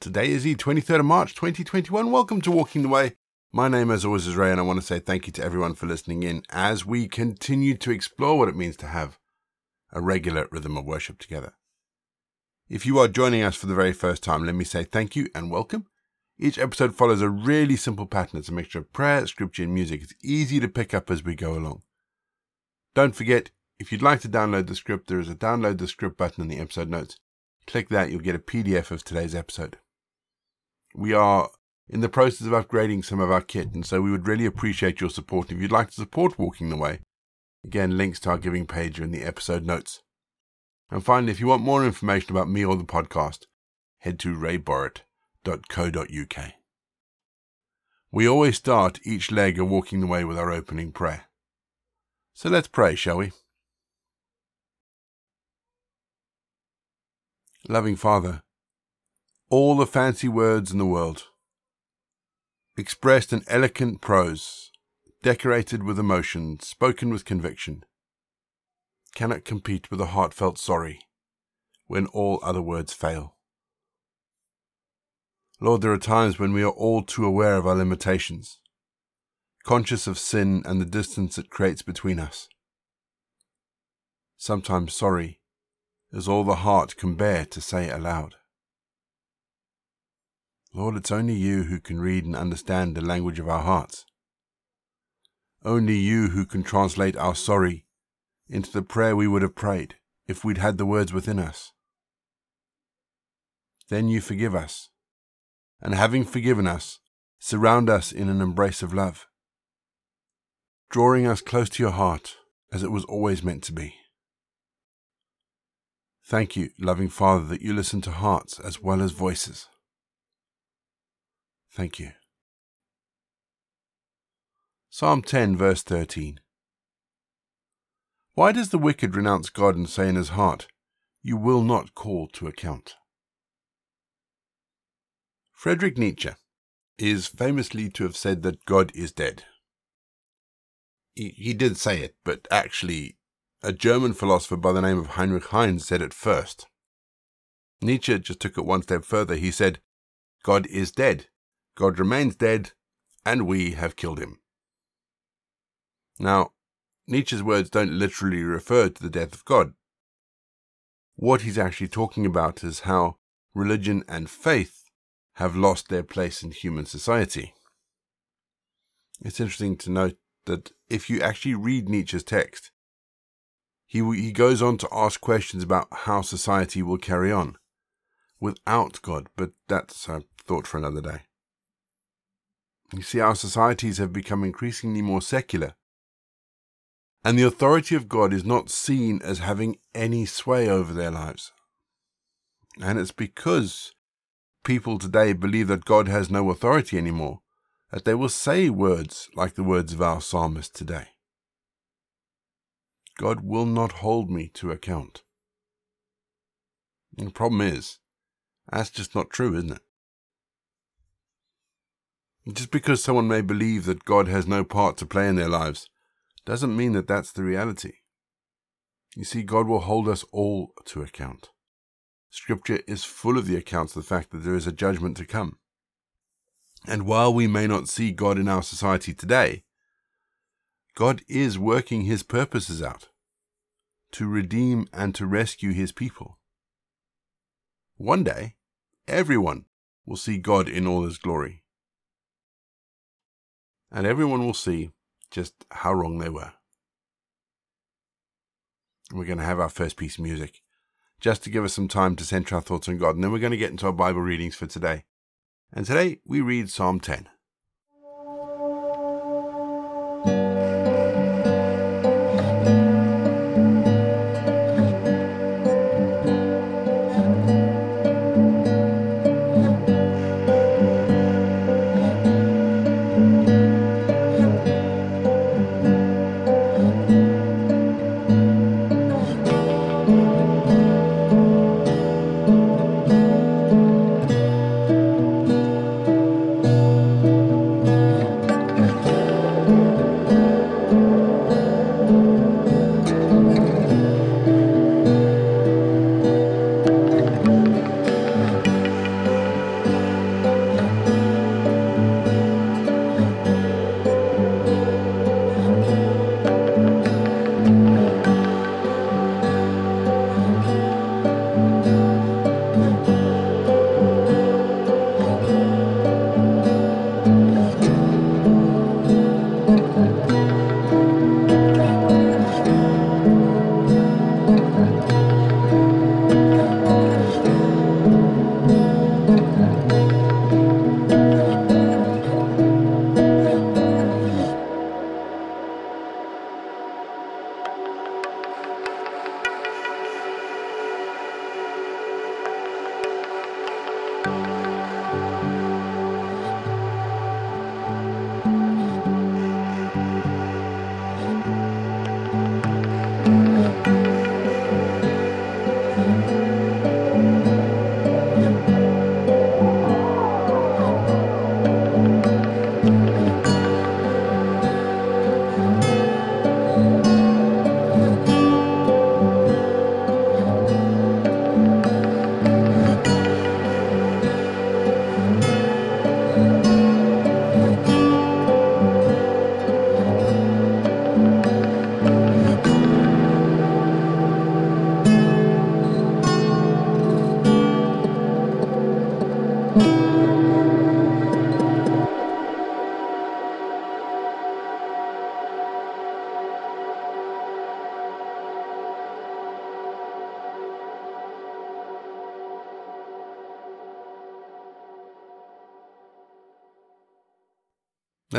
Today is the 23rd of March 2021. Welcome to Walking the Way. My name, as always, is Ray, and I want to say thank you to everyone for listening in as we continue to explore what it means to have a regular rhythm of worship together. If you are joining us for the very first time, let me say thank you and welcome. Each episode follows a really simple pattern. It's a mixture of prayer, scripture, and music. It's easy to pick up as we go along. Don't forget, if you'd like to download the script, there is a download the script button in the episode notes. Click that, you'll get a PDF of today's episode. We are in the process of upgrading some of our kit, and so we would really appreciate your support. If you'd like to support Walking the Way, again, links to our giving page are in the episode notes. And finally, if you want more information about me or the podcast, head to rayborrett.co.uk. We always start each leg of Walking the Way with our opening prayer. So let's pray, shall we? Loving Father, all the fancy words in the world, expressed in eloquent prose, decorated with emotion, spoken with conviction, cannot compete with a heartfelt sorry when all other words fail. Lord, there are times when we are all too aware of our limitations, conscious of sin and the distance it creates between us. Sometimes sorry is all the heart can bear to say aloud. Lord, it's only you who can read and understand the language of our hearts. Only you who can translate our sorry into the prayer we would have prayed if we'd had the words within us. Then you forgive us, and having forgiven us, surround us in an embrace of love, drawing us close to your heart as it was always meant to be. Thank you, loving Father, that you listen to hearts as well as voices. Thank you. Psalm 10, verse 13. Why does the wicked renounce God and say in his heart, You will not call to account? Friedrich Nietzsche is famously to have said that God is dead. He, he did say it, but actually, a German philosopher by the name of Heinrich Heine said it first. Nietzsche just took it one step further. He said, God is dead. God remains dead, and we have killed him. Now, Nietzsche's words don't literally refer to the death of God. What he's actually talking about is how religion and faith have lost their place in human society. It's interesting to note that if you actually read Nietzsche's text, he, he goes on to ask questions about how society will carry on without God, but that's a thought for another day. You see, our societies have become increasingly more secular, and the authority of God is not seen as having any sway over their lives. And it's because people today believe that God has no authority anymore that they will say words like the words of our psalmist today. God will not hold me to account. And the problem is, that's just not true, isn't it? Just because someone may believe that God has no part to play in their lives doesn't mean that that's the reality. You see, God will hold us all to account. Scripture is full of the accounts of the fact that there is a judgment to come. And while we may not see God in our society today, God is working his purposes out to redeem and to rescue his people. One day, everyone will see God in all his glory. And everyone will see just how wrong they were. We're going to have our first piece of music, just to give us some time to center our thoughts on God, and then we're going to get into our Bible readings for today. And today we read Psalm 10.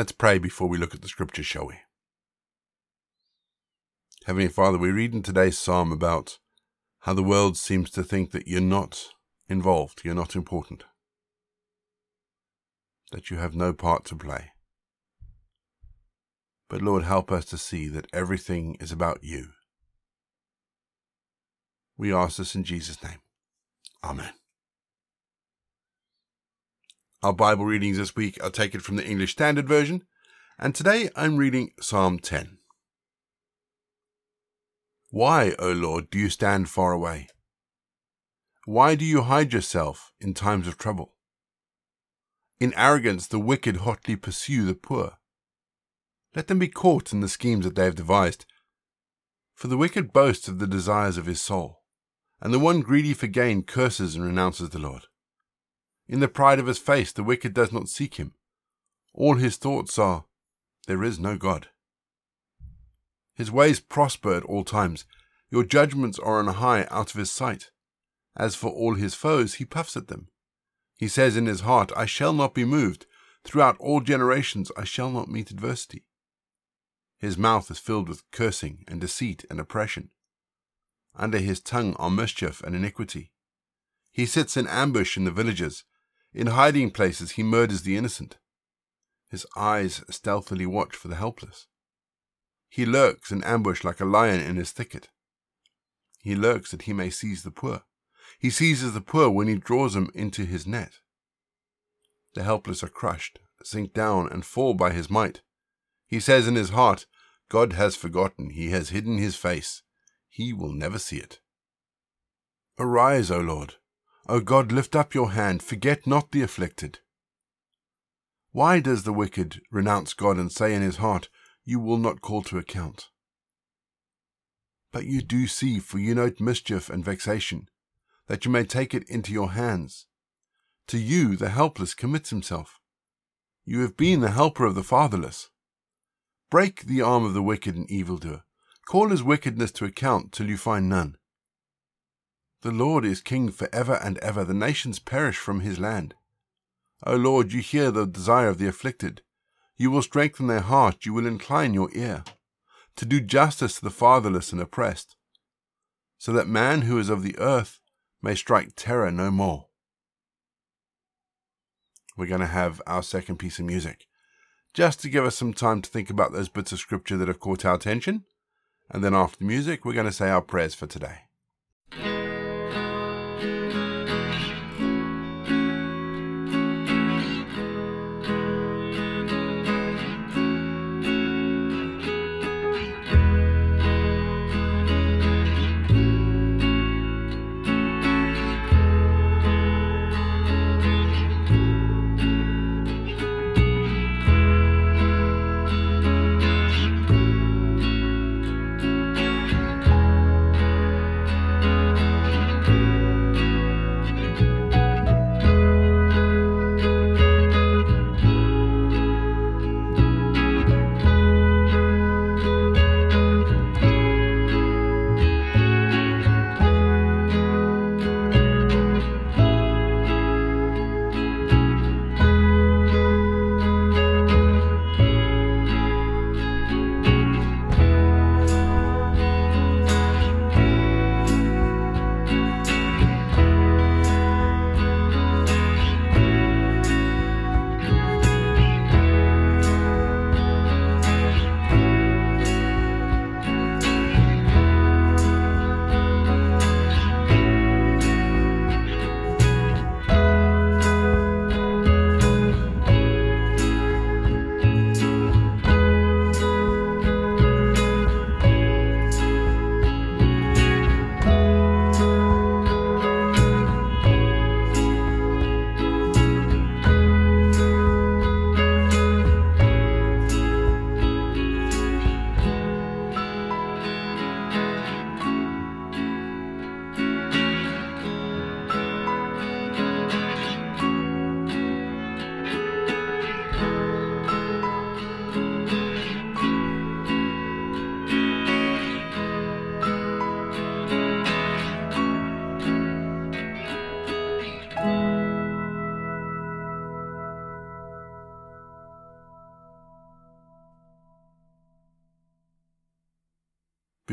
Let's pray before we look at the scriptures, shall we? Heavenly Father, we read in today's psalm about how the world seems to think that you're not involved, you're not important, that you have no part to play. But Lord, help us to see that everything is about you. We ask this in Jesus' name. Amen. Our Bible readings this week are taken from the English Standard Version, and today I'm reading Psalm 10. Why, O Lord, do you stand far away? Why do you hide yourself in times of trouble? In arrogance, the wicked hotly pursue the poor. Let them be caught in the schemes that they have devised. For the wicked boasts of the desires of his soul, and the one greedy for gain curses and renounces the Lord. In the pride of his face, the wicked does not seek him. All his thoughts are, There is no God. His ways prosper at all times. Your judgments are on high out of his sight. As for all his foes, he puffs at them. He says in his heart, I shall not be moved. Throughout all generations, I shall not meet adversity. His mouth is filled with cursing and deceit and oppression. Under his tongue are mischief and iniquity. He sits in ambush in the villages. In hiding places, he murders the innocent. His eyes stealthily watch for the helpless. He lurks in ambush like a lion in his thicket. He lurks that he may seize the poor. He seizes the poor when he draws them into his net. The helpless are crushed, sink down, and fall by his might. He says in his heart, God has forgotten, he has hidden his face. He will never see it. Arise, O Lord. O God, lift up your hand, forget not the afflicted. Why does the wicked renounce God and say in his heart, You will not call to account? But you do see, for you note mischief and vexation, that you may take it into your hands. To you the helpless commits himself. You have been the helper of the fatherless. Break the arm of the wicked and evildoer. Call his wickedness to account till you find none. The Lord is king for ever and ever. The nations perish from his land. O Lord, you hear the desire of the afflicted. You will strengthen their heart. You will incline your ear to do justice to the fatherless and oppressed, so that man who is of the earth may strike terror no more. We're going to have our second piece of music, just to give us some time to think about those bits of scripture that have caught our attention. And then after the music, we're going to say our prayers for today.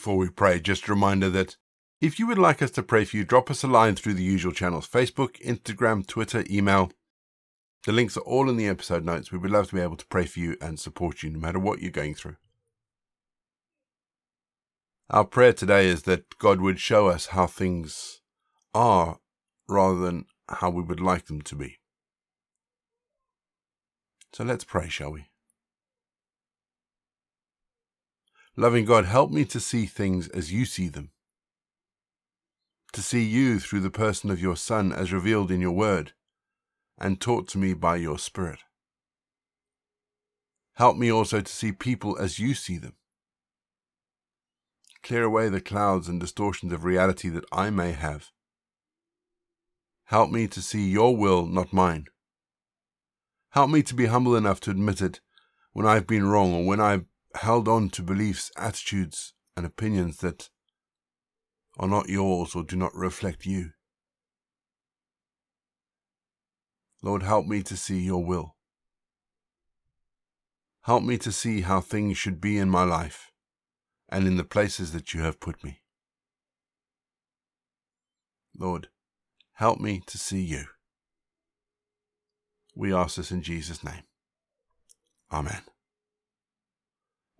Before we pray, just a reminder that if you would like us to pray for you, drop us a line through the usual channels Facebook, Instagram, Twitter, email. The links are all in the episode notes. We would love to be able to pray for you and support you no matter what you're going through. Our prayer today is that God would show us how things are rather than how we would like them to be. So let's pray, shall we? Loving God, help me to see things as you see them, to see you through the person of your Son as revealed in your word and taught to me by your Spirit. Help me also to see people as you see them. Clear away the clouds and distortions of reality that I may have. Help me to see your will, not mine. Help me to be humble enough to admit it when I've been wrong or when I've held on to beliefs, attitudes, and opinions that are not yours or do not reflect you. Lord, help me to see your will. Help me to see how things should be in my life and in the places that you have put me. Lord, help me to see you. We ask this in Jesus' name. Amen.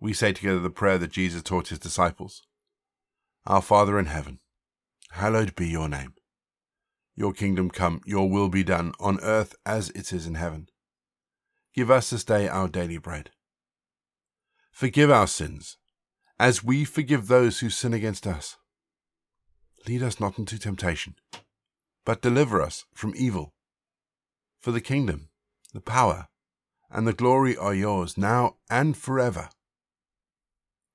We say together the prayer that Jesus taught his disciples Our Father in heaven, hallowed be your name. Your kingdom come, your will be done, on earth as it is in heaven. Give us this day our daily bread. Forgive our sins, as we forgive those who sin against us. Lead us not into temptation, but deliver us from evil. For the kingdom, the power, and the glory are yours, now and forever.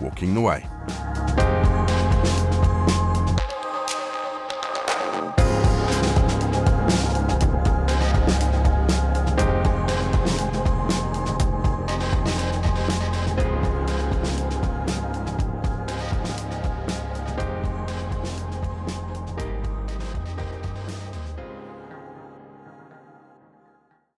walking the way.